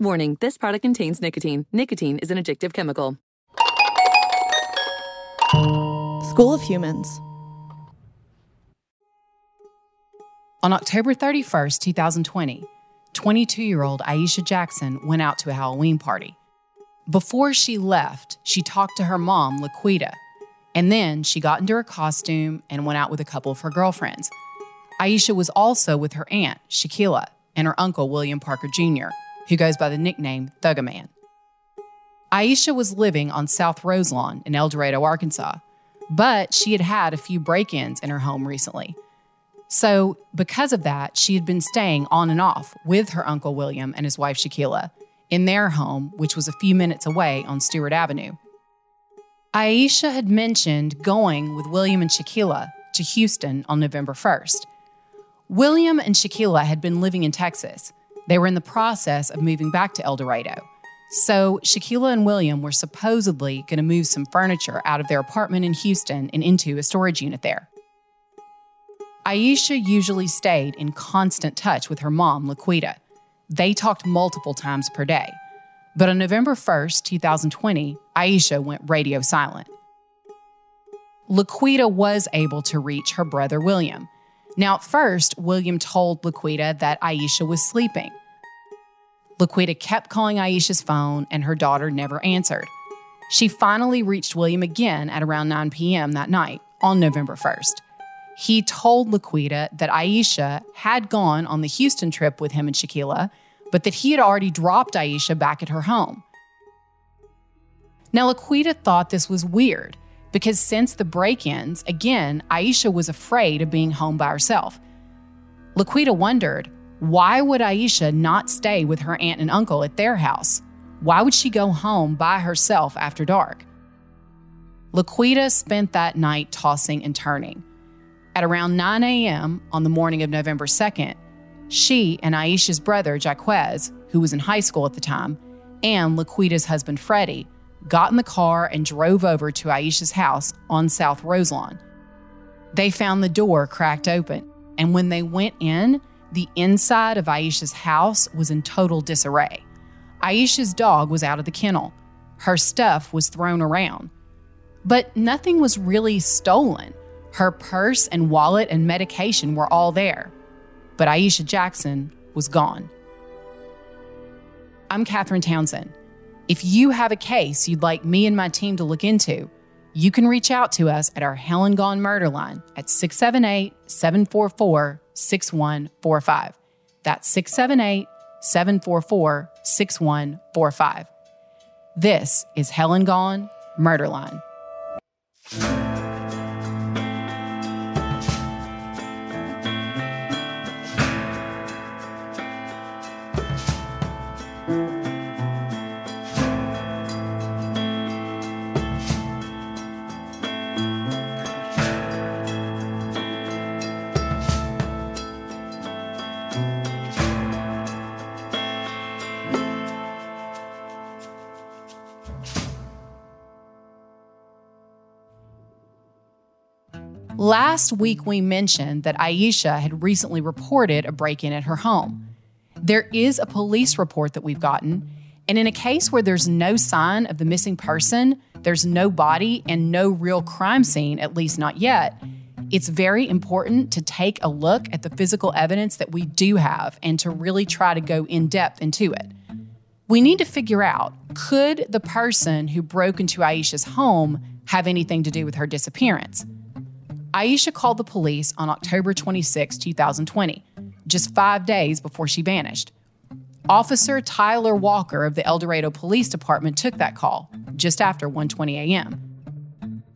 Warning, this product contains nicotine. Nicotine is an addictive chemical. School of Humans. On October 31st, 2020, 22 year old Ieshia Jackson went out to a Halloween party. Before she left, she talked to her mom, Laquita, and then she got into her costume and went out with a couple of her girlfriends. Ieshia was also with her aunt, Shaquilla, and her uncle, William Parker Jr., who goes by the nickname Thugaman. Ieshia was living on South Roselawn in El Dorado, Arkansas, but she had had a few break ins in her home recently. So, because of that, she had been staying on and off with her uncle William and his wife Shaquilla in their home, which was a few minutes away on Stewart Avenue. Ieshia had mentioned going with William and Shaquilla to Houston on November 1st. William and Shaquilla had been living in Texas. They were in the process of moving back to El Dorado. So, Shaquilla and William were supposedly going to move some furniture out of their apartment in Houston and into a storage unit there. Ieshia usually stayed in constant touch with her mom, Laquita. They talked multiple times per day. But on November 1st, 2020, Ieshia went radio silent. Laquita was able to reach her brother William. Now, at first, William told Laquita that Ieshia was sleeping. Laquita kept calling Ieshia's phone, and her daughter never answered. She finally reached William again at around 9 p.m. that night on November 1st. He told Laquita that Ieshia had gone on the Houston trip with him and Shaquilla, but that he had already dropped Ieshia back at her home. Now, Laquita thought this was weird because since the break ins, again, Ieshia was afraid of being home by herself. Laquita wondered why would Ieshia not stay with her aunt and uncle at their house? Why would she go home by herself after dark? Laquita spent that night tossing and turning. At around 9 a.m. on the morning of November 2nd, she and Ieshia's brother, Jaquez, who was in high school at the time, and Laquita's husband, Freddie, got in the car and drove over to Ieshia's house on South Roselawn. They found the door cracked open, and when they went in, the inside of Ieshia's house was in total disarray. Ieshia's dog was out of the kennel. Her stuff was thrown around. But nothing was really stolen. Her purse and wallet and medication were all there. But Ieshia Jackson was gone. I'm Catherine Townsend. If you have a case you'd like me and my team to look into, you can reach out to us at our Hell and Gone murder line at 678 744 6145. That's 678 744 6145. This is Hell and Gone, Murderline. Last week, we mentioned that Ieshia had recently reported a break in at her home. There is a police report that we've gotten, and in a case where there's no sign of the missing person, there's no body, and no real crime scene, at least not yet, it's very important to take a look at the physical evidence that we do have and to really try to go in depth into it. We need to figure out could the person who broke into Ieshia's home have anything to do with her disappearance? Ieshia called the police on October 26, 2020, just five days before she vanished. Officer Tyler Walker of the El Dorado Police Department took that call just after 1:20 a.m.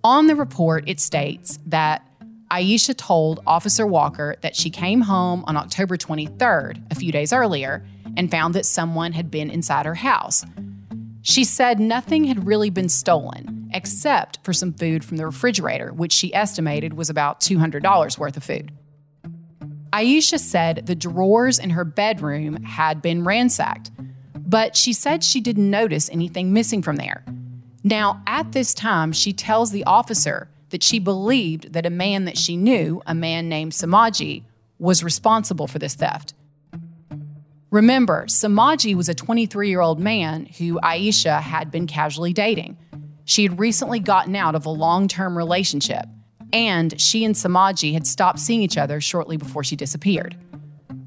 On the report, it states that Ieshia told Officer Walker that she came home on October 23rd, a few days earlier, and found that someone had been inside her house. She said nothing had really been stolen, except for some food from the refrigerator, which she estimated was about $200 worth of food. Ieshia said the drawers in her bedroom had been ransacked, but she said she didn't notice anything missing from there. Now, at this time, she tells the officer that she believed that a man that she knew, a man named Samaji, was responsible for this theft. Remember, Samaji was a 23 year old man who Ieshia had been casually dating. She had recently gotten out of a long term relationship, and she and Samaji had stopped seeing each other shortly before she disappeared.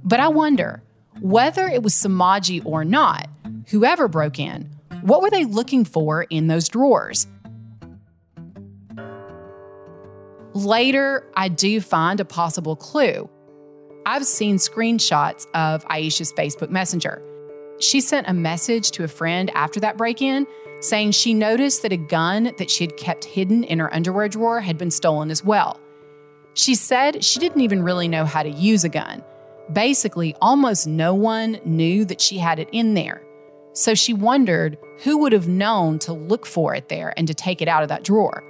But I wonder whether it was Samaji or not, whoever broke in, what were they looking for in those drawers? Later, I do find a possible clue. I've seen screenshots of Ieshia's Facebook Messenger. She sent a message to a friend after that break in saying she noticed that a gun that she had kept hidden in her underwear drawer had been stolen as well. She said she didn't even really know how to use a gun. Basically, almost no one knew that she had it in there. So she wondered who would have known to look for it there and to take it out of that drawer.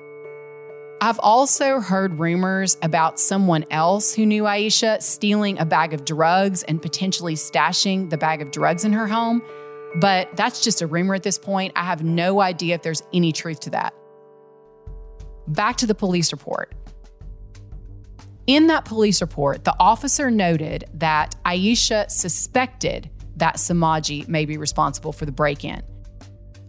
I've also heard rumors about someone else who knew Ieshia stealing a bag of drugs and potentially stashing the bag of drugs in her home. But that's just a rumor at this point. I have no idea if there's any truth to that. Back to the police report. In that police report, the officer noted that Ieshia suspected that Samaji may be responsible for the break in.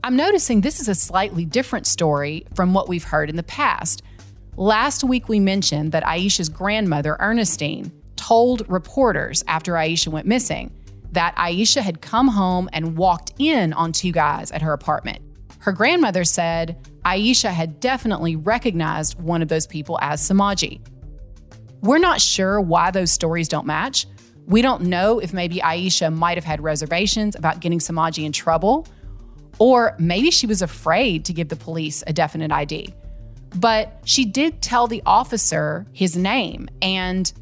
I'm noticing this is a slightly different story from what we've heard in the past. Last week, we mentioned that Ieshia's grandmother, Ernestine, told reporters after Ieshia went missing that Ieshia had come home and walked in on two guys at her apartment. Her grandmother said Ieshia had definitely recognized one of those people as Samaji. We're not sure why those stories don't match. We don't know if maybe Ieshia might have had reservations about getting Samaji in trouble, or maybe she was afraid to give the police a definite ID. But she did tell the officer his name, and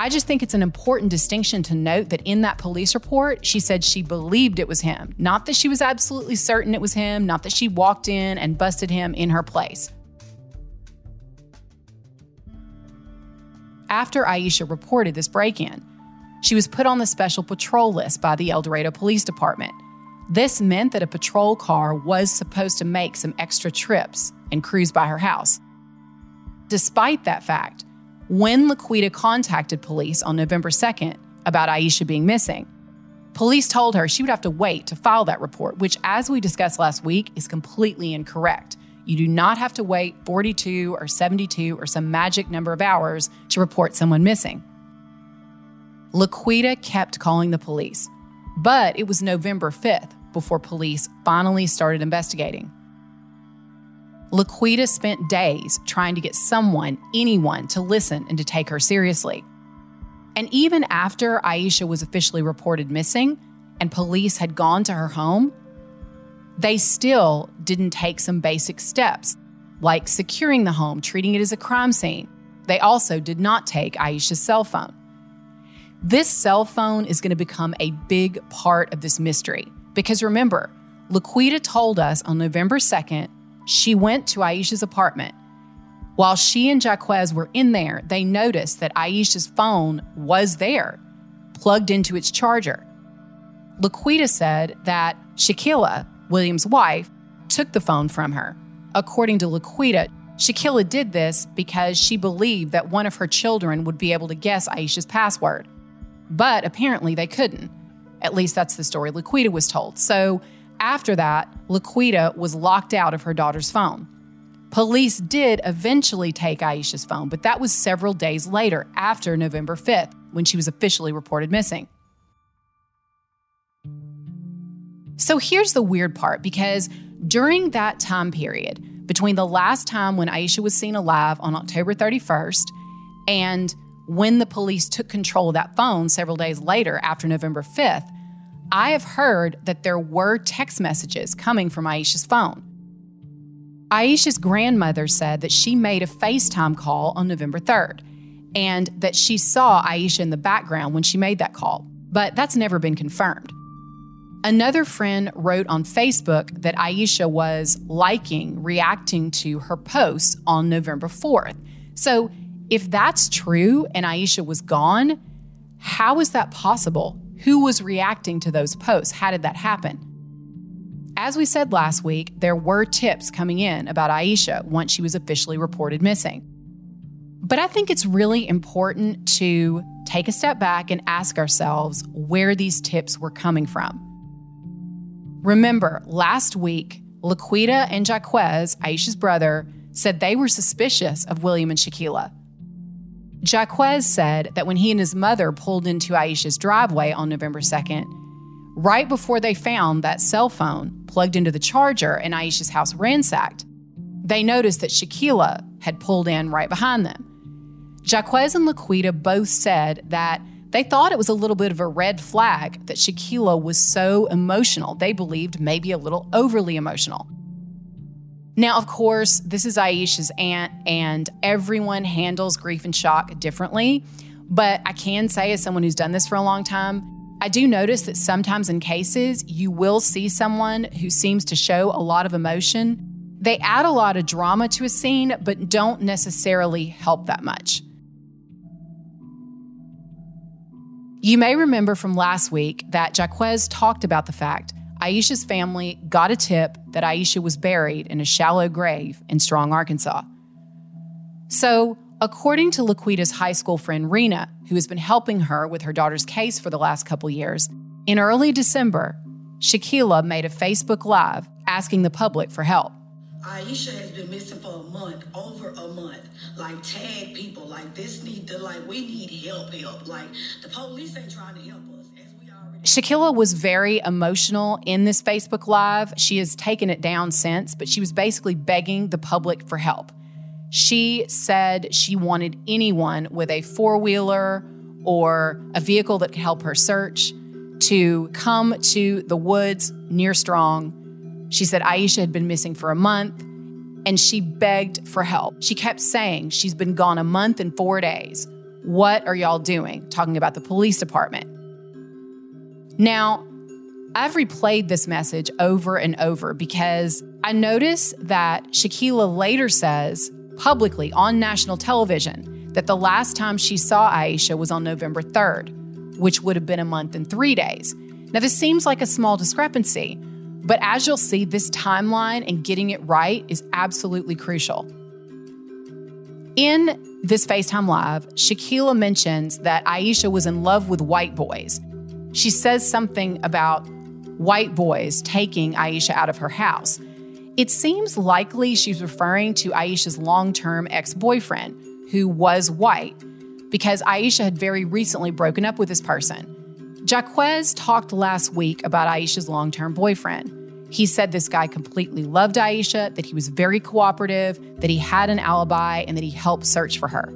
I just think it's an important distinction to note that in that police report, she said she believed it was him. Not that she was absolutely certain it was him, not that she walked in and busted him in her place. After Ieshia reported this break in, she was put on the special patrol list by the El Dorado Police Department. This meant that a patrol car was supposed to make some extra trips and cruise by her house. Despite that fact, when Laquita contacted police on November 2nd about Ieshia being missing. Police told her she would have to wait to file that report, which, as we discussed last week, is completely incorrect. You do not have to wait 42 or 72 or some magic number of hours to report someone missing. Laquita kept calling the police, but it was November 5th before police finally started investigating. Laquita spent days trying to get someone, anyone, to listen and to take her seriously. And even after Ieshia was officially reported missing and police had gone to her home, they still didn't take some basic steps, like securing the home, treating it as a crime scene. They also did not take Ieshia's cell phone. This cell phone is going to become a big part of this mystery because remember, Laquita told us on November 2nd she went to Ieshia's apartment. While she and Jaquez were in there, they noticed that Ieshia's phone was there, plugged into its charger. Laquita said that Shakila, William's wife, took the phone from her. According to Laquita, Shakila did this because she believed that one of her children would be able to guess Ieshia's password. But apparently they couldn't. At least that's the story Laquita was told. So after that, Laquita was locked out of her daughter's phone. Police did eventually take Ieshia's phone, but that was several days later, after November 5th, when she was officially reported missing. So here's the weird part because during that time period, between the last time when Ieshia was seen alive on October 31st and when the police took control of that phone several days later after November 5th, I have heard that there were text messages coming from Ieshia's phone. Ieshia's grandmother said that she made a FaceTime call on November 3rd and that she saw Ieshia in the background when she made that call, but that's never been confirmed. Another friend wrote on Facebook that Ieshia was liking, reacting to her posts on November 4th. So, if that's true and Ieshia was gone, how is that possible? Who was reacting to those posts? How did that happen? As we said last week, there were tips coming in about Ieshia once she was officially reported missing. But I think it's really important to take a step back and ask ourselves where these tips were coming from. Remember, last week, Laquita and Jaquez, Ieshia's brother, said they were suspicious of William and Shakila. Jaquez said that when he and his mother pulled into Ieshia's driveway on November 2nd, right before they found that cell phone plugged into the charger and Ieshia's house ransacked, they noticed that Shakila had pulled in right behind them. Jaquez and Laquita both said that they thought it was a little bit of a red flag that Shakila was so emotional. They believed maybe a little overly emotional. Now, of course, this is Ieshia's aunt, and everyone handles grief and shock differently. But I can say, as someone who's done this for a long time, I do notice that sometimes in cases, you will see someone who seems to show a lot of emotion. They add a lot of drama to a scene, but don't necessarily help that much. You may remember from last week that Jaquez talked about the fact Ieshia's family got a tip that Ieshia was buried in a shallow grave in Strong, Arkansas. So, according to Laquita's high school friend Rena, who has been helping her with her daughter's case for the last couple years, in early December, Shakila made a Facebook Live asking the public for help. Ieshia has been missing for a month, over a month. Like tag people, like this need to like we need help, help. Like the police ain't trying to help us. Shakila was very emotional in this Facebook Live. She has taken it down since, but she was basically begging the public for help. She said she wanted anyone with a four wheeler or a vehicle that could help her search to come to the woods near Strong she said Ieshia had been missing for a month and she begged for help. She kept saying she's been gone a month and four days. What are y'all doing? Talking about the police department. Now, I've replayed this message over and over because I notice that Shakila later says publicly on national television that the last time she saw Ieshia was on November 3rd, which would have been a month and three days. Now, this seems like a small discrepancy, but as you'll see, this timeline and getting it right is absolutely crucial. In this FaceTime Live, Shakila mentions that Ieshia was in love with white boys. She says something about white boys taking Ieshia out of her house. It seems likely she's referring to Ieshia's long term ex boyfriend, who was white, because Ieshia had very recently broken up with this person. Jaquez talked last week about Ieshia's long term boyfriend. He said this guy completely loved Ieshia, that he was very cooperative, that he had an alibi, and that he helped search for her.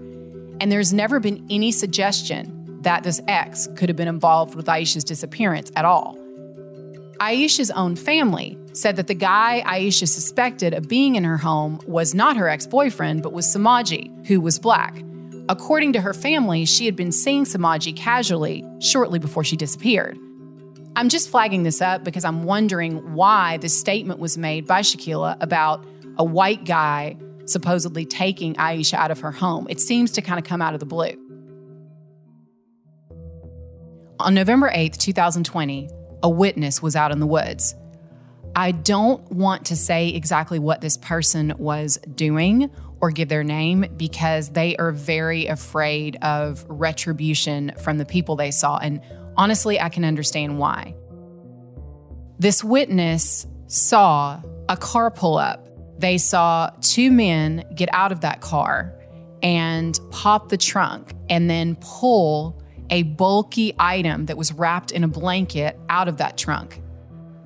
And there's never been any suggestion that this ex could have been involved with Ieshia's disappearance at all. Ieshia's own family said that the guy Ieshia suspected of being in her home was not her ex boyfriend, but was Samaji, who was black. According to her family, she had been seeing Samaji casually shortly before she disappeared. I'm just flagging this up because I'm wondering why this statement was made by Shakila about a white guy supposedly taking Ieshia out of her home. It seems to kind of come out of the blue. On November 8th, 2020, a witness was out in the woods. I don't want to say exactly what this person was doing or give their name because they are very afraid of retribution from the people they saw. And honestly, I can understand why. This witness saw a car pull up. They saw two men get out of that car and pop the trunk and then pull a bulky item that was wrapped in a blanket out of that trunk.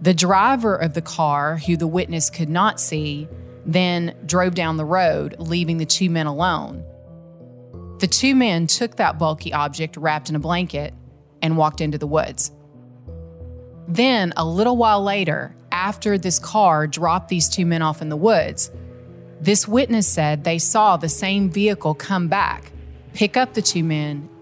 The driver of the car, who the witness could not see, then drove down the road, leaving the two men alone. The two men took that bulky object wrapped in a blanket and walked into the woods. Then, a little while later, after this car dropped these two men off in the woods, this witness said they saw the same vehicle come back, pick up the two men,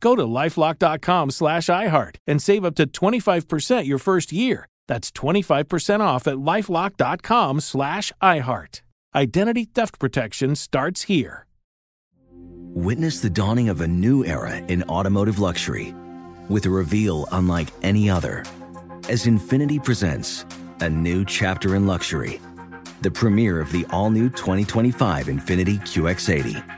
Go to lifelock.com slash iHeart and save up to 25% your first year. That's 25% off at lifelock.com slash iHeart. Identity theft protection starts here. Witness the dawning of a new era in automotive luxury with a reveal unlike any other as Infiniti presents a new chapter in luxury, the premiere of the all-new 2025 Infiniti QX80.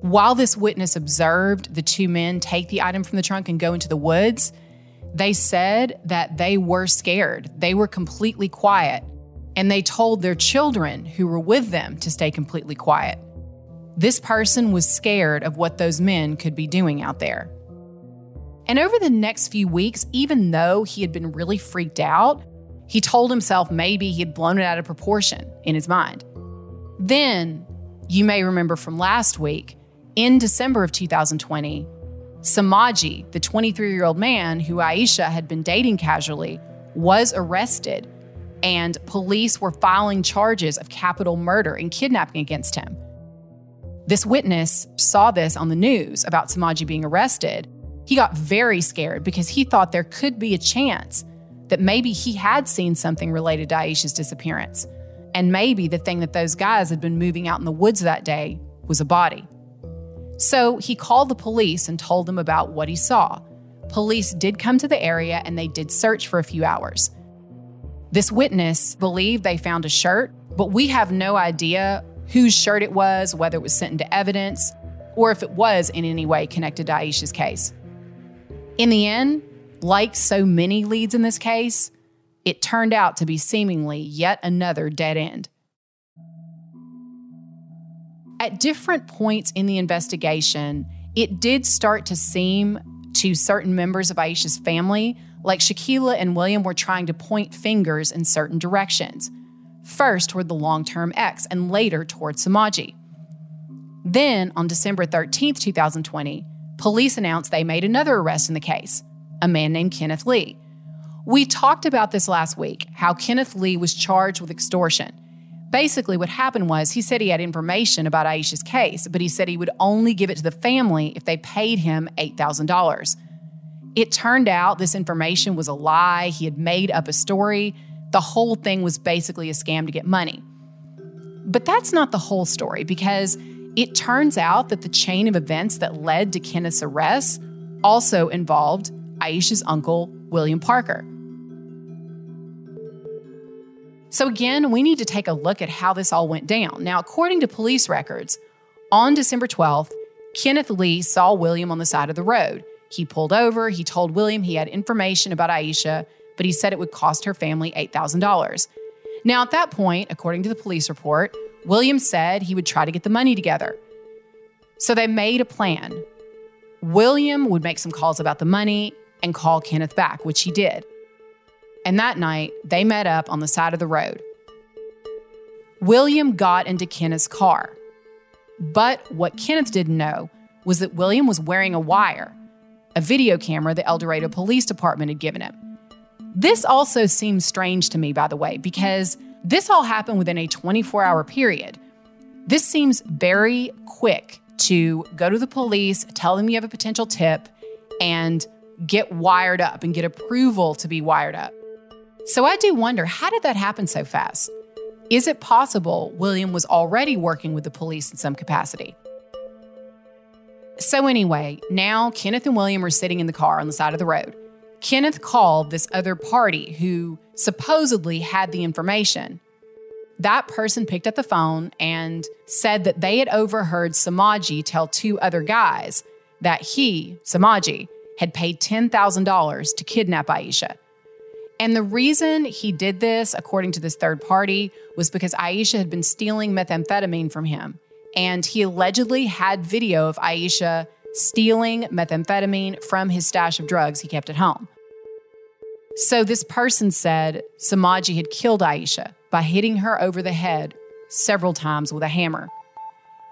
While this witness observed the two men take the item from the trunk and go into the woods, they said that they were scared. They were completely quiet, and they told their children who were with them to stay completely quiet. This person was scared of what those men could be doing out there. And over the next few weeks, even though he had been really freaked out, He told himself maybe he had blown it out of proportion in his mind. Then, you may remember from last week, in December of 2020, Samaji, the 23 year old man who Ieshia had been dating casually, was arrested, and police were filing charges of capital murder and kidnapping against him. This witness saw this on the news about Samaji being arrested. He got very scared because he thought there could be a chance that maybe he had seen something related to Ieshia's disappearance. And maybe the thing that those guys had been moving out in the woods that day was a body. So he called the police and told them about what he saw. Police did come to the area and they did search for a few hours. This witness believed they found a shirt, but we have no idea whose shirt it was, whether it was sent into evidence, or if it was in any way connected to Ieshia's case. In the end, like so many leads in this case, it turned out to be seemingly yet another dead end. At different points in the investigation, it did start to seem to certain members of Ieshia's family like Shakila and William were trying to point fingers in certain directions first toward the long term ex and later toward Samaji. Then, on December 13, 2020, police announced they made another arrest in the case a man named Kenneth Lee. We talked about this last week how Kenneth Lee was charged with extortion. Basically, what happened was he said he had information about Ieshia's case, but he said he would only give it to the family if they paid him $8,000. It turned out this information was a lie. He had made up a story the whole thing was basically a scam to get money. But that's not the whole story because it turns out that the chain of events that led to Kenneth's arrest also involved Ieshia's uncle, William Parker. So, again, we need to take a look at how this all went down. Now, according to police records, on December 12th, Kenneth Lee saw William on the side of the road. He pulled over, he told William he had information about Ieshia, but he said it would cost her family $8,000. Now, at that point, according to the police report, William said he would try to get the money together. So they made a plan. William would make some calls about the money and call Kenneth back, which he did. And that night, they met up on the side of the road. William got into Kenneth's car. But what Kenneth didn't know was that William was wearing a wire, a video camera the El Dorado Police Department had given him. This also seems strange to me, by the way, because this all happened within a 24 hour period. This seems very quick to go to the police, tell them you have a potential tip, and get wired up and get approval to be wired up. So I do wonder how did that happen so fast? Is it possible William was already working with the police in some capacity? So, anyway, now Kenneth and William are sitting in the car on the side of the road. Kenneth called this other party who supposedly had the information. That person picked up the phone and said that they had overheard Samaji tell two other guys that he, Samaji, had paid $10,000 to kidnap Ieshia. And the reason he did this, according to this third party, was because Ieshia had been stealing methamphetamine from him. And he allegedly had video of Ieshia stealing methamphetamine from his stash of drugs he kept at home. So this person said Samaji had killed Ieshia by hitting her over the head several times with a hammer.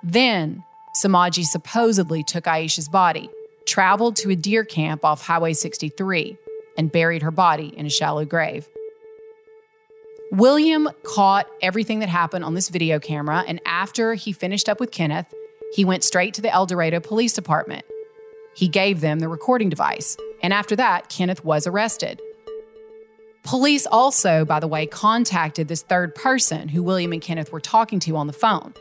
Then Samaji supposedly took Ieshia's body, traveled to a deer camp off Highway 63, and buried her body in a shallow grave. William caught everything that happened on this video camera, and after he finished up with Kenneth, he went straight to the El Dorado Police Department. He gave them the recording device, and after that, Kenneth was arrested. Police also, by the way, contacted this third person who William and Kenneth were talking to on the phone.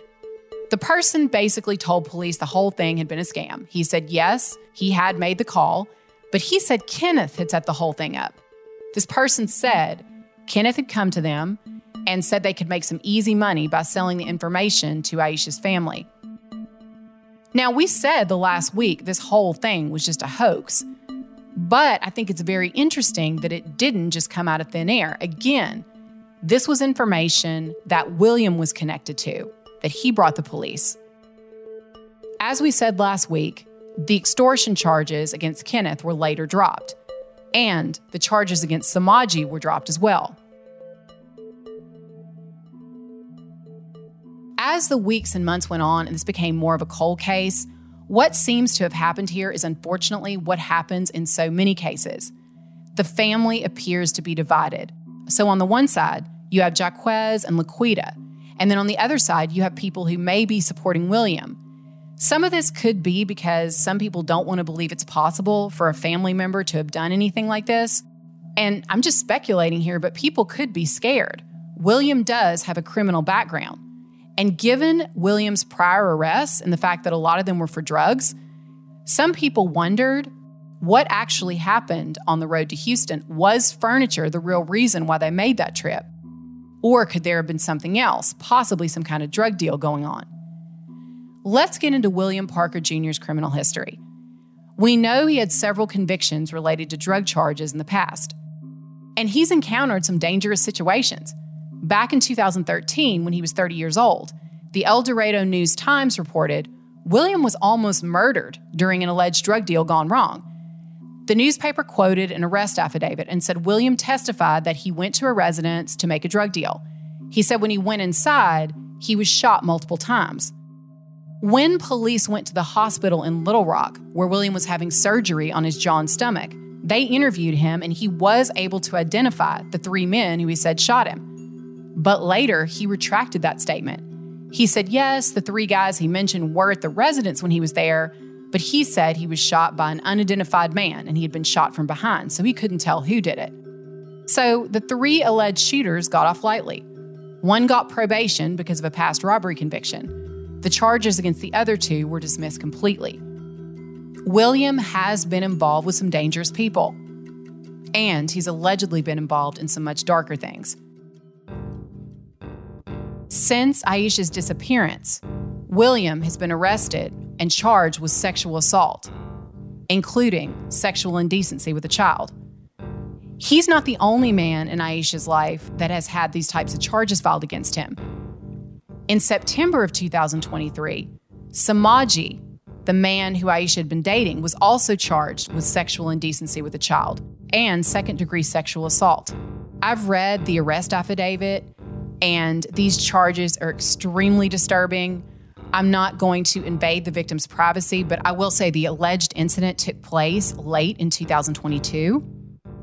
The person basically told police the whole thing had been a scam. He said, yes, he had made the call, but he said Kenneth had set the whole thing up. This person said Kenneth had come to them and said they could make some easy money by selling the information to Ieshia's family. Now, we said the last week this whole thing was just a hoax, but I think it's very interesting that it didn't just come out of thin air. Again, this was information that William was connected to, that he brought the police. As we said last week, the extortion charges against Kenneth were later dropped, and the charges against Samaji were dropped as well. As the weeks and months went on and this became more of a cold case, what seems to have happened here is unfortunately what happens in so many cases. The family appears to be divided. So, on the one side, you have Jaquez and Laquita, and then on the other side, you have people who may be supporting William, some of this could be because some people don't want to believe it's possible for a family member to have done anything like this. And I'm just speculating here, but people could be scared. William does have a criminal background. And given William's prior arrests and the fact that a lot of them were for drugs, some people wondered what actually happened on the road to Houston. Was furniture the real reason why they made that trip? Or could there have been something else, possibly some kind of drug deal going on? Let's get into William Parker Jr.'s criminal history. We know he had several convictions related to drug charges in the past, and he's encountered some dangerous situations. Back in 2013, when he was 30 years old, the El Dorado News Times reported William was almost murdered during an alleged drug deal gone wrong. The newspaper quoted an arrest affidavit and said William testified that he went to a residence to make a drug deal. He said when he went inside, he was shot multiple times. When police went to the hospital in Little Rock, where William was having surgery on his jaw and stomach, they interviewed him and he was able to identify the three men who he said shot him. But later, he retracted that statement. He said, yes, the three guys he mentioned were at the residence when he was there, but he said he was shot by an unidentified man and he had been shot from behind, so he couldn't tell who did it. So the three alleged shooters got off lightly. One got probation because of a past robbery conviction. The charges against the other two were dismissed completely. William has been involved with some dangerous people, and he's allegedly been involved in some much darker things. Since Ieshia's disappearance, William has been arrested and charged with sexual assault, including sexual indecency with a child. He's not the only man in Ieshia's life that has had these types of charges filed against him. In September of 2023, Samaji, the man who Ieshia had been dating, was also charged with sexual indecency with a child and second degree sexual assault. I've read the arrest affidavit and these charges are extremely disturbing. I'm not going to invade the victim's privacy, but I will say the alleged incident took place late in 2022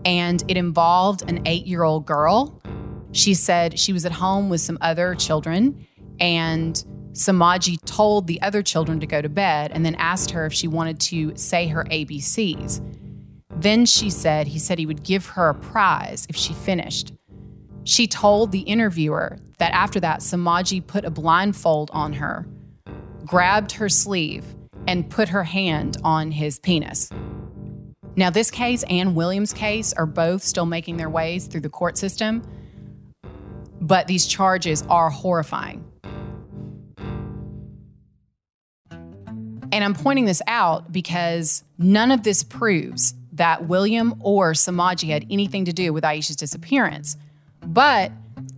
and it involved an eight year old girl. She said she was at home with some other children and Samaji told the other children to go to bed and then asked her if she wanted to say her ABCs. Then she said he said he would give her a prize if she finished. She told the interviewer that after that, Samaji put a blindfold on her, grabbed her sleeve, and put her hand on his penis. Now, this case and Williams' case are both still making their ways through the court system, but these charges are horrifying. And I'm pointing this out because none of this proves that William or Samaji had anything to do with Ieshia's disappearance. But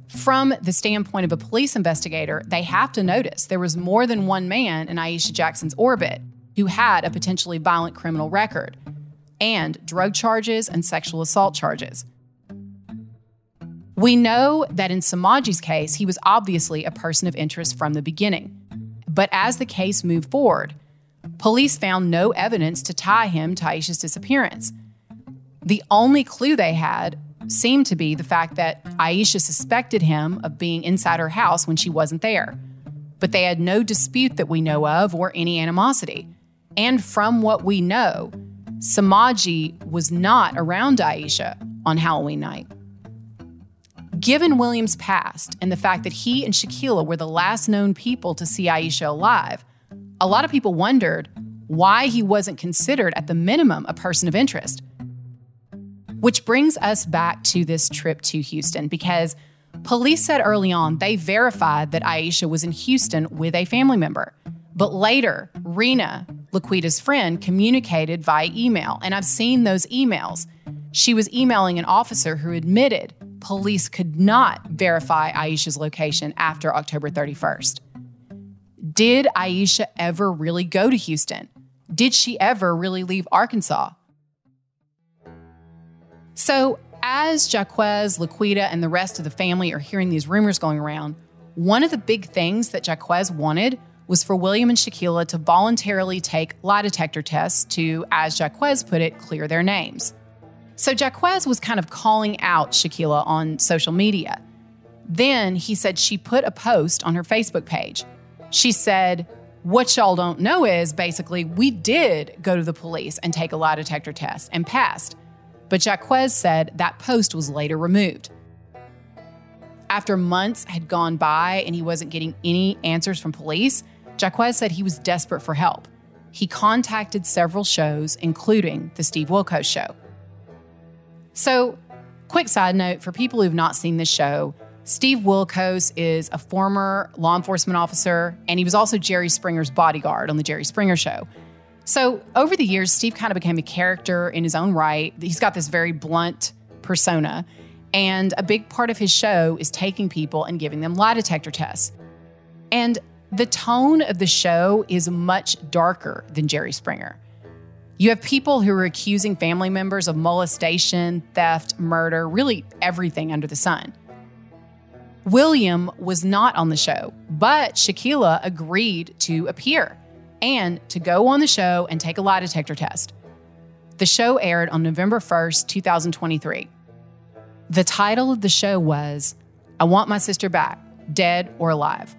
from the standpoint of a police investigator, they have to notice there was more than one man in Ieshia Jackson's orbit who had a potentially violent criminal record and drug charges and sexual assault charges. We know that in Samaji's case, he was obviously a person of interest from the beginning. But as the case moved forward, police found no evidence to tie him to Ieshia's disappearance. The only clue they had seemed to be the fact that Ieshia suspected him of being inside her house when she wasn't there. But they had no dispute that we know of or any animosity. And from what we know, Samaji was not around Ieshia on Halloween night. Given Williams' past and the fact that he and Shaquilla were the last known people to see Ieshia alive, a lot of people wondered why he wasn't considered at the minimum a person of interest. Which brings us back to this trip to Houston because police said early on they verified that Ieshia was in Houston with a family member. But later, Rena, Laquita's friend, communicated via email, and I've seen those emails. She was emailing an officer who admitted police could not verify Ieshia's location after October 31st. Did Ieshia ever really go to Houston? Did she ever really leave Arkansas? So, as Jaquez, Laquita, and the rest of the family are hearing these rumors going around, One of the big things that Jaquez wanted was for William and Shaquilla to voluntarily take lie detector tests to, as Jaquez put it, clear their names. So Jaquez was kind of calling out Shaquilla on social media. Then he said she put a post on her Facebook page. She said, What y'all don't know is basically, we did go to the police and take a lie detector test and passed. But Jaquez said that post was later removed. After months had gone by and he wasn't getting any answers from police, Jaquez said he was desperate for help. He contacted several shows, including The Steve Wilkos Show. So, quick side note for people who've not seen this show, Steve Wilkos is a former law enforcement officer, and he was also Jerry Springer's bodyguard on The Jerry Springer Show. So, over the years, Steve kind of became a character in his own right. He's got this very blunt persona, and a big part of his show is taking people and giving them lie detector tests. And the tone of the show is much darker than Jerry Springer. You have people who are accusing family members of molestation, theft, murder, really everything under the sun. William was not on the show, but Shaquilla agreed to appear and to go on the show and take a lie detector test. The show aired on November 1st, 2023. The title of the show was I Want My Sister Back, Dead or Alive.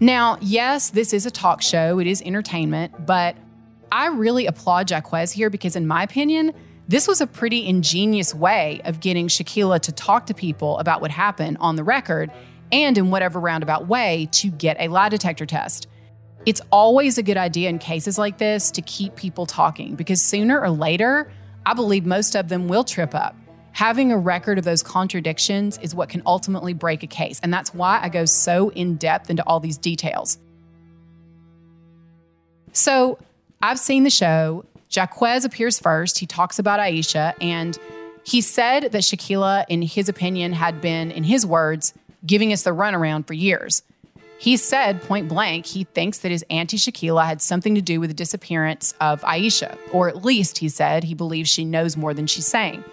Now, yes, this is a talk show, it is entertainment, but I really applaud Jaquez here because, in my opinion, this was a pretty ingenious way of getting Shaquilla to talk to people about what happened on the record and in whatever roundabout way to get a lie detector test. It's always a good idea in cases like this to keep people talking because sooner or later, I believe most of them will trip up. Having a record of those contradictions is what can ultimately break a case. And that's why I go so in depth into all these details. So, I've seen the show. Jaquez appears first. He talks about Ieshia, and he said that Shaquilla, in his opinion, had been, in his words, giving us the runaround for years. He said point blank he thinks that his auntie Shaquilla had something to do with the disappearance of Ieshia, or at least he said he believes she knows more than she's saying.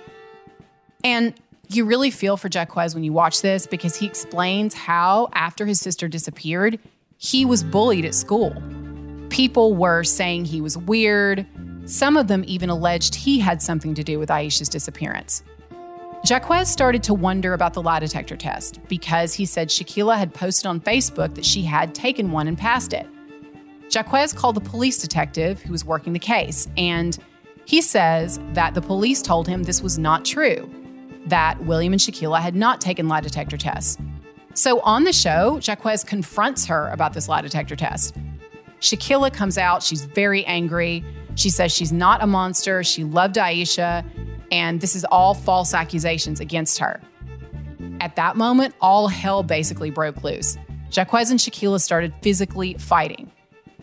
And you really feel for Jaquez when you watch this because he explains how, after his sister disappeared, he was bullied at school. People were saying he was weird. Some of them even alleged he had something to do with Ieshia's disappearance. Jaquez started to wonder about the lie detector test because he said Shaquilla had posted on Facebook that she had taken one and passed it. Jaquez called the police detective who was working the case, and he says that the police told him this was not true, that William and Shaquilla had not taken lie detector tests. So on the show, Jaquez confronts her about this lie detector test. Shaquilla comes out. She's very angry. She says she's not a monster. She loved Ieshia, and this is all false accusations against her. At that moment, all hell basically broke loose. Jaquez and Shaquilla started physically fighting.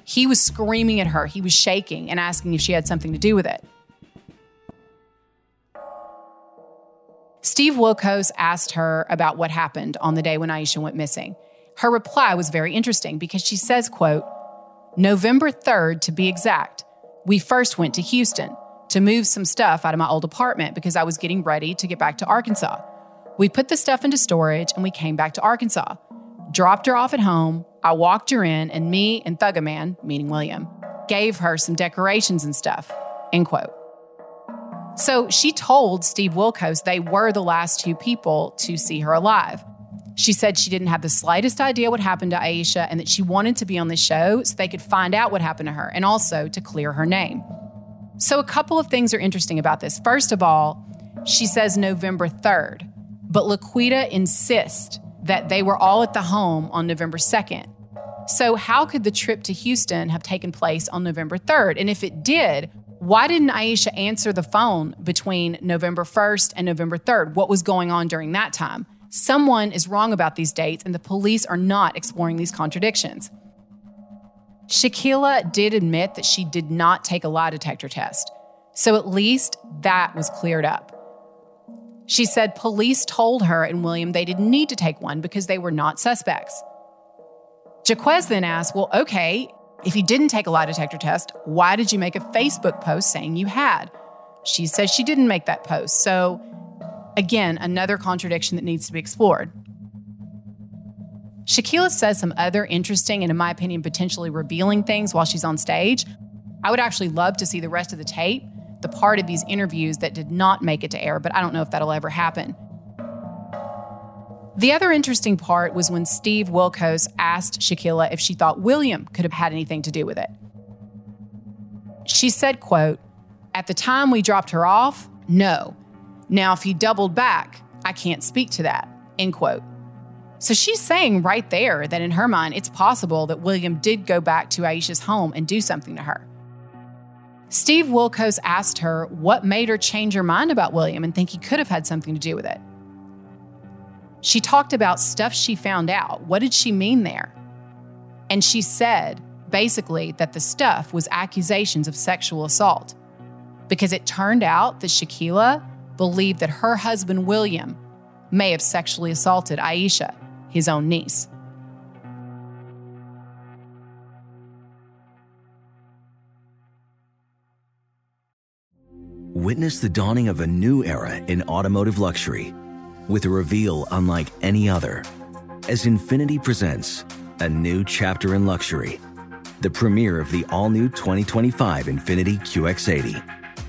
He was screaming at her, he was shaking and asking if she had something to do with it. Steve Wilkos asked her about what happened on the day when Ieshia went missing. Her reply was very interesting because she says, quote, November 3rd, to be exact, we first went to Houston to move some stuff out of my old apartment because I was getting ready to get back to Arkansas. We put the stuff into storage and we came back to Arkansas. Dropped her off at home. I walked her in, and me and Thuggaman, meaning William, gave her some decorations and stuff. End quote. So she told Steve Wilkos they were the last two people to see her alive. She said she didn't have the slightest idea what happened to Ieshia and that she wanted to be on the show so they could find out what happened to her and also to clear her name. So, a couple of things are interesting about this. First of all, she says November 3rd, but Laquita insists that they were all at the home on November 2nd. So, how could the trip to Houston have taken place on November 3rd? And if it did, why didn't Ieshia answer the phone between November 1st and November 3rd? What was going on during that time? Someone is wrong about these dates, and the police are not exploring these contradictions. Shaquilla did admit that she did not take a lie detector test, so at least that was cleared up. She said police told her and William they didn't need to take one because they were not suspects. Jaquez then asked, Well, okay, if you didn't take a lie detector test, why did you make a Facebook post saying you had? She says she didn't make that post. So Again, another contradiction that needs to be explored. Shaquilla says some other interesting and, in my opinion, potentially revealing things while she's on stage. I would actually love to see the rest of the tape, the part of these interviews that did not make it to air, but I don't know if that'll ever happen. The other interesting part was when Steve Wilkos asked Shaquilla if she thought William could have had anything to do with it. She said, quote, At the time we dropped her off, no. Now if he doubled back, I can't speak to that, end quote. So she's saying right there that in her mind, it's possible that William did go back to Ieshia's home and do something to her. Steve Wilkos asked her what made her change her mind about William and think he could have had something to do with it. She talked about stuff she found out. What did she mean there? And she said, basically, that the stuff was accusations of sexual assault because it turned out that Shaquilla believed that her husband, William, may have sexually assaulted Ieshia his own niece. Witness the dawning of a new era in automotive luxury with a reveal unlike any other as Infiniti presents a new chapter in luxury, the premiere of the all new 2025 Infiniti QX80.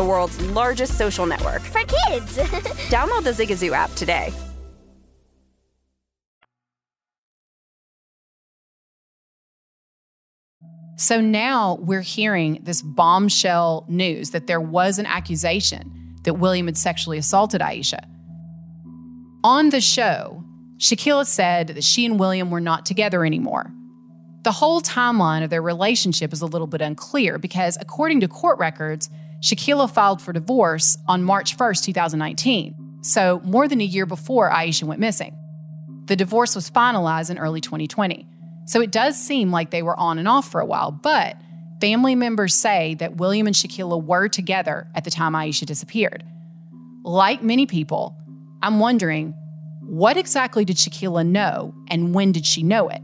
the world's largest social network. For kids! Download the Zigazoo app today. So now we're hearing this bombshell news that there was an accusation that William had sexually assaulted Ieshia. On the show, Shaquilla said that she and William were not together anymore. The whole timeline of their relationship is a little bit unclear because, according to court records, Shaquilla filed for divorce on March 1st, 2019, so more than a year before Ieshia went missing. The divorce was finalized in early 2020. So it does seem like they were on and off for a while, but family members say that William and Shaquilla were together at the time Ieshia disappeared. Like many people, I'm wondering what exactly did Shaquilla know and when did she know it?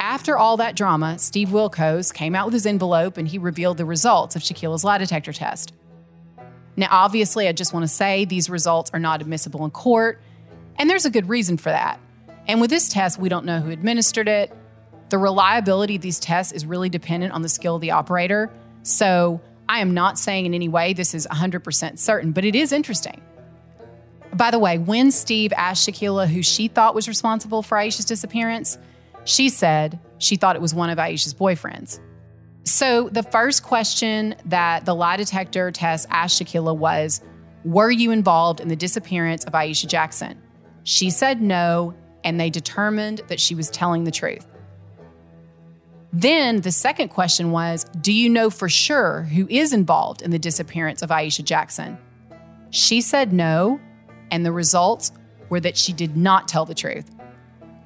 After all that drama, Steve Wilkos came out with his envelope and he revealed the results of Shaquilla's lie detector test. Now, obviously, I just want to say these results are not admissible in court. And there's a good reason for that. And with this test, we don't know who administered it. The reliability of these tests is really dependent on the skill of the operator. So I am not saying in any way this is 100% certain, but it is interesting. By the way, when Steve asked Shaquilla who she thought was responsible for Ieshia's disappearance, she said she thought it was one of Ieshia's boyfriends. So the first question that the lie detector test asked Shaquilla was Were you involved in the disappearance of Ieshia Jackson? She said no, and they determined that she was telling the truth. Then the second question was Do you know for sure who is involved in the disappearance of Ieshia Jackson? She said no, and the results were that she did not tell the truth.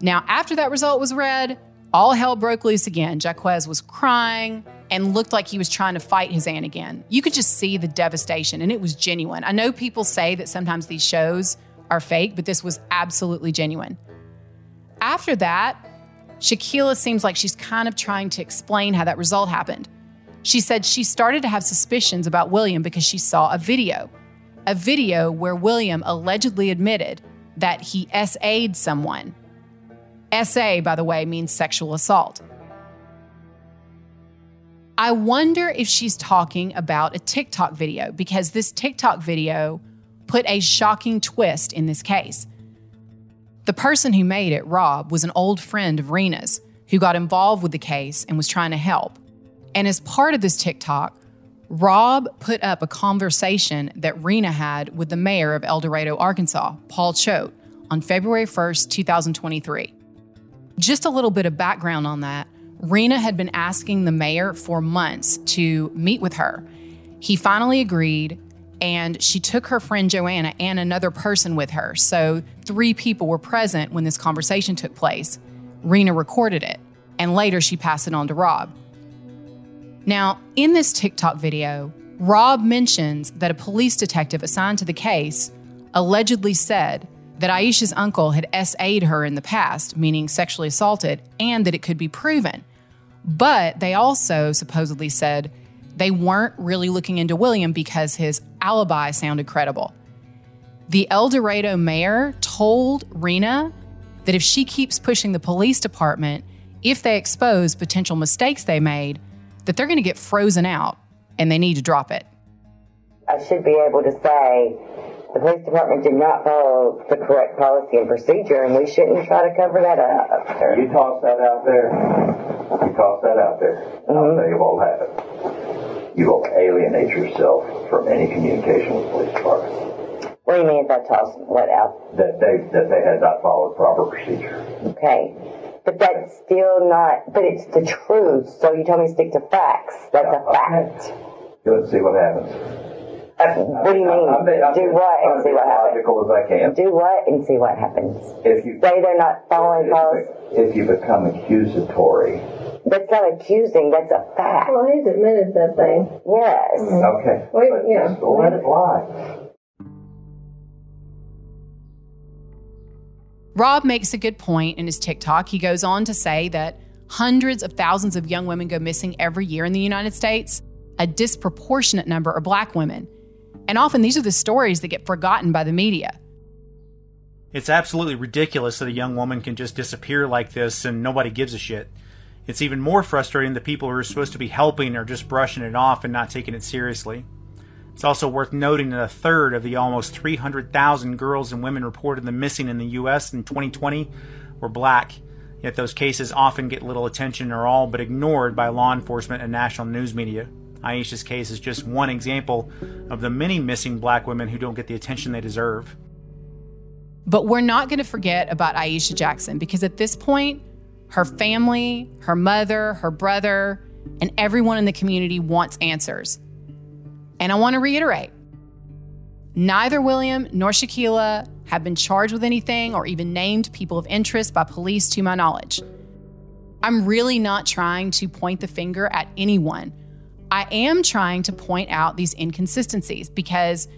Now, after that result was read, all hell broke loose again. Jaquez was crying and looked like he was trying to fight his aunt again. You could just see the devastation, and it was genuine. I know people say that sometimes these shows are fake, but this was absolutely genuine. After that, Shaquilla seems like she's kind of trying to explain how that result happened. She said she started to have suspicions about William because she saw a video a video where William allegedly admitted that he SA'd someone. SA, by the way, means sexual assault. I wonder if she's talking about a TikTok video because this TikTok video put a shocking twist in this case. The person who made it, Rob, was an old friend of Rena's who got involved with the case and was trying to help. And as part of this TikTok, Rob put up a conversation that Rena had with the mayor of El Dorado, Arkansas, Paul Choate, on February 1st, 2023. Just a little bit of background on that. Rena had been asking the mayor for months to meet with her. He finally agreed, and she took her friend Joanna and another person with her. So, three people were present when this conversation took place. Rena recorded it, and later she passed it on to Rob. Now, in this TikTok video, Rob mentions that a police detective assigned to the case allegedly said that Ieshia's uncle had SA'd her in the past, meaning sexually assaulted, and that it could be proven. But they also supposedly said they weren't really looking into William because his alibi sounded credible. The El Dorado mayor told Rena that if she keeps pushing the police department, if they expose potential mistakes they made, that they're going to get frozen out and they need to drop it. I should be able to say the police department did not follow the correct policy and procedure, and we shouldn't try to cover that up. You toss that out there. You toss that out there. Mm-hmm. I'll tell you what will happen. You will alienate yourself from any communication with the police department. What do you mean that toss what out? That they that they had not followed proper procedure. Okay. But that's still not, but it's the truth. So you tell me stick to facts. That's a fact. Let's see what happens. Uh, what do you mean? I'm, I'm, I'm, do what and see what happens? as I can. Do what and see what happens. If you say they're not following policy. If you become accusatory. That's not accusing. That's a fact. Well, he's admitted that thing. Yes. Mm-hmm. Okay. Wait, yeah. Just let it lie. Rob makes a good point in his TikTok. He goes on to say that hundreds of thousands of young women go missing every year in the United States. A disproportionate number are black women. And often these are the stories that get forgotten by the media. It's absolutely ridiculous that a young woman can just disappear like this and nobody gives a shit. It's even more frustrating that people who are supposed to be helping are just brushing it off and not taking it seriously. It's also worth noting that a third of the almost 300,000 girls and women reported missing in the U.S. in 2020 were black. Yet those cases often get little attention or all but ignored by law enforcement and national news media. Ieshia's case is just one example of the many missing black women who don't get the attention they deserve. But we're not going to forget about Ieshia Jackson because at this point, her family, her mother, her brother, and everyone in the community wants answers. And I want to reiterate neither William nor Shaquilla have been charged with anything or even named people of interest by police to my knowledge. I'm really not trying to point the finger at anyone. I am trying to point out these inconsistencies because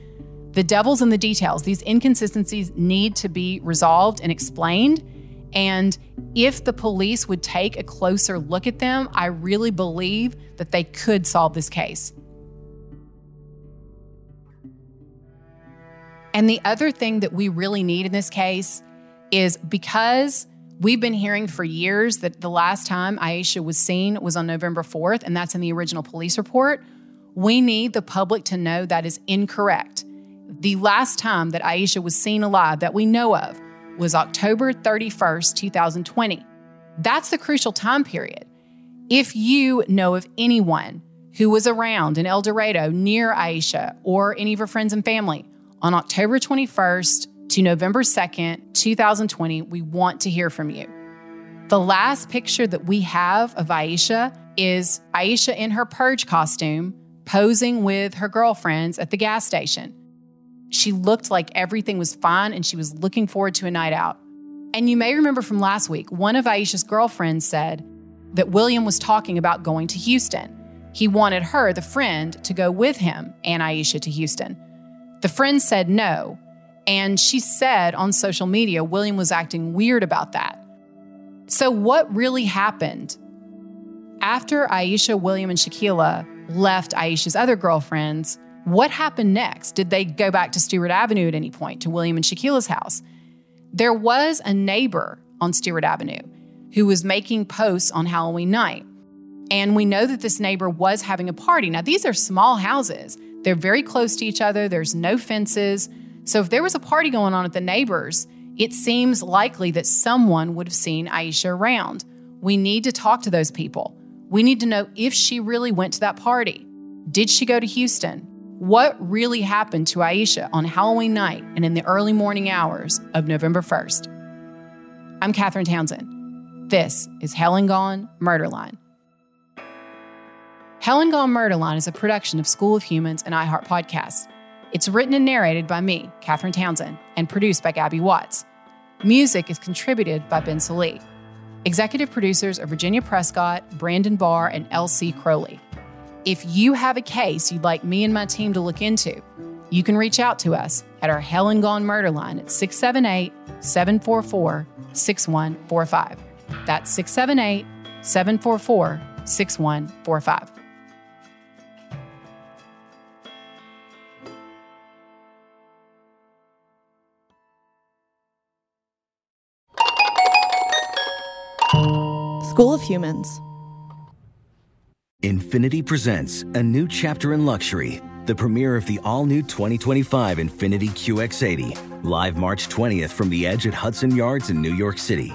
the devil's in the details. These inconsistencies need to be resolved and explained. And if the police would take a closer look at them, I really believe that they could solve this case. And the other thing that we really need in this case is because we've been hearing for years that the last time Ieshia was seen was on November 4th, and that's in the original police report. We need the public to know that is incorrect. The last time that Ieshia was seen alive that we know of was October 31st, 2020. That's the crucial time period. If you know of anyone who was around in El Dorado near Ieshia or any of her friends and family on October 21st to November 2nd, 2020, we want to hear from you. The last picture that we have of Ieshia is Ieshia in her purge costume posing with her girlfriends at the gas station. She looked like everything was fine and she was looking forward to a night out. And you may remember from last week, one of Ieshia's girlfriends said that William was talking about going to Houston. He wanted her, the friend, to go with him and Ieshia to Houston. The friend said no, and she said on social media William was acting weird about that. So, what really happened? After Ieshia, William, and Shaquilla left Ieshia's other girlfriends, what happened next? Did they go back to Stewart Avenue at any point to William and Shaquilla's house? There was a neighbor on Stewart Avenue who was making posts on Halloween night. And we know that this neighbor was having a party. Now, these are small houses, they're very close to each other, there's no fences. So, if there was a party going on at the neighbors, it seems likely that someone would have seen Ieshia around. We need to talk to those people. We need to know if she really went to that party. Did she go to Houston? What really happened to Ieshia on Halloween night and in the early morning hours of November 1st? I'm Catherine Townsend. This is Hell and Gone Murderline. Hell and Gone Murderline is a production of School of Humans and iHeart Podcasts. It's written and narrated by me, Catherine Townsend, and produced by Gabby Watts. Music is contributed by Ben Salee. Executive producers are Virginia Prescott, Brandon Barr, and L.C. Crowley. If you have a case you'd like me and my team to look into, you can reach out to us at our Hell and Gone Murder line at 678 744 6145. That's 678 744 6145. School of Humans. Infiniti presents a new chapter in luxury, the premiere of the all new 2025 Infiniti QX80, live March 20th from the edge at Hudson Yards in New York City,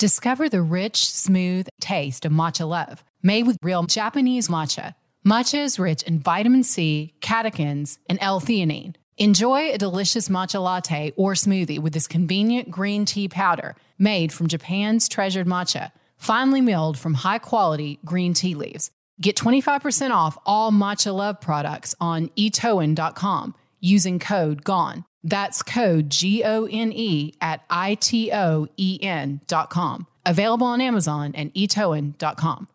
Discover the rich, smooth taste of matcha love, made with real Japanese matcha. Matcha is rich in vitamin C, catechins, and L-theanine. Enjoy a delicious matcha latte or smoothie with this convenient green tea powder made from Japan's treasured matcha, finely milled from high-quality green tea leaves. Get 25% off all Matcha Love products on itoen.com using code GONE. That's code G O N E at I T O E N dot com. Available on Amazon and itoen.com.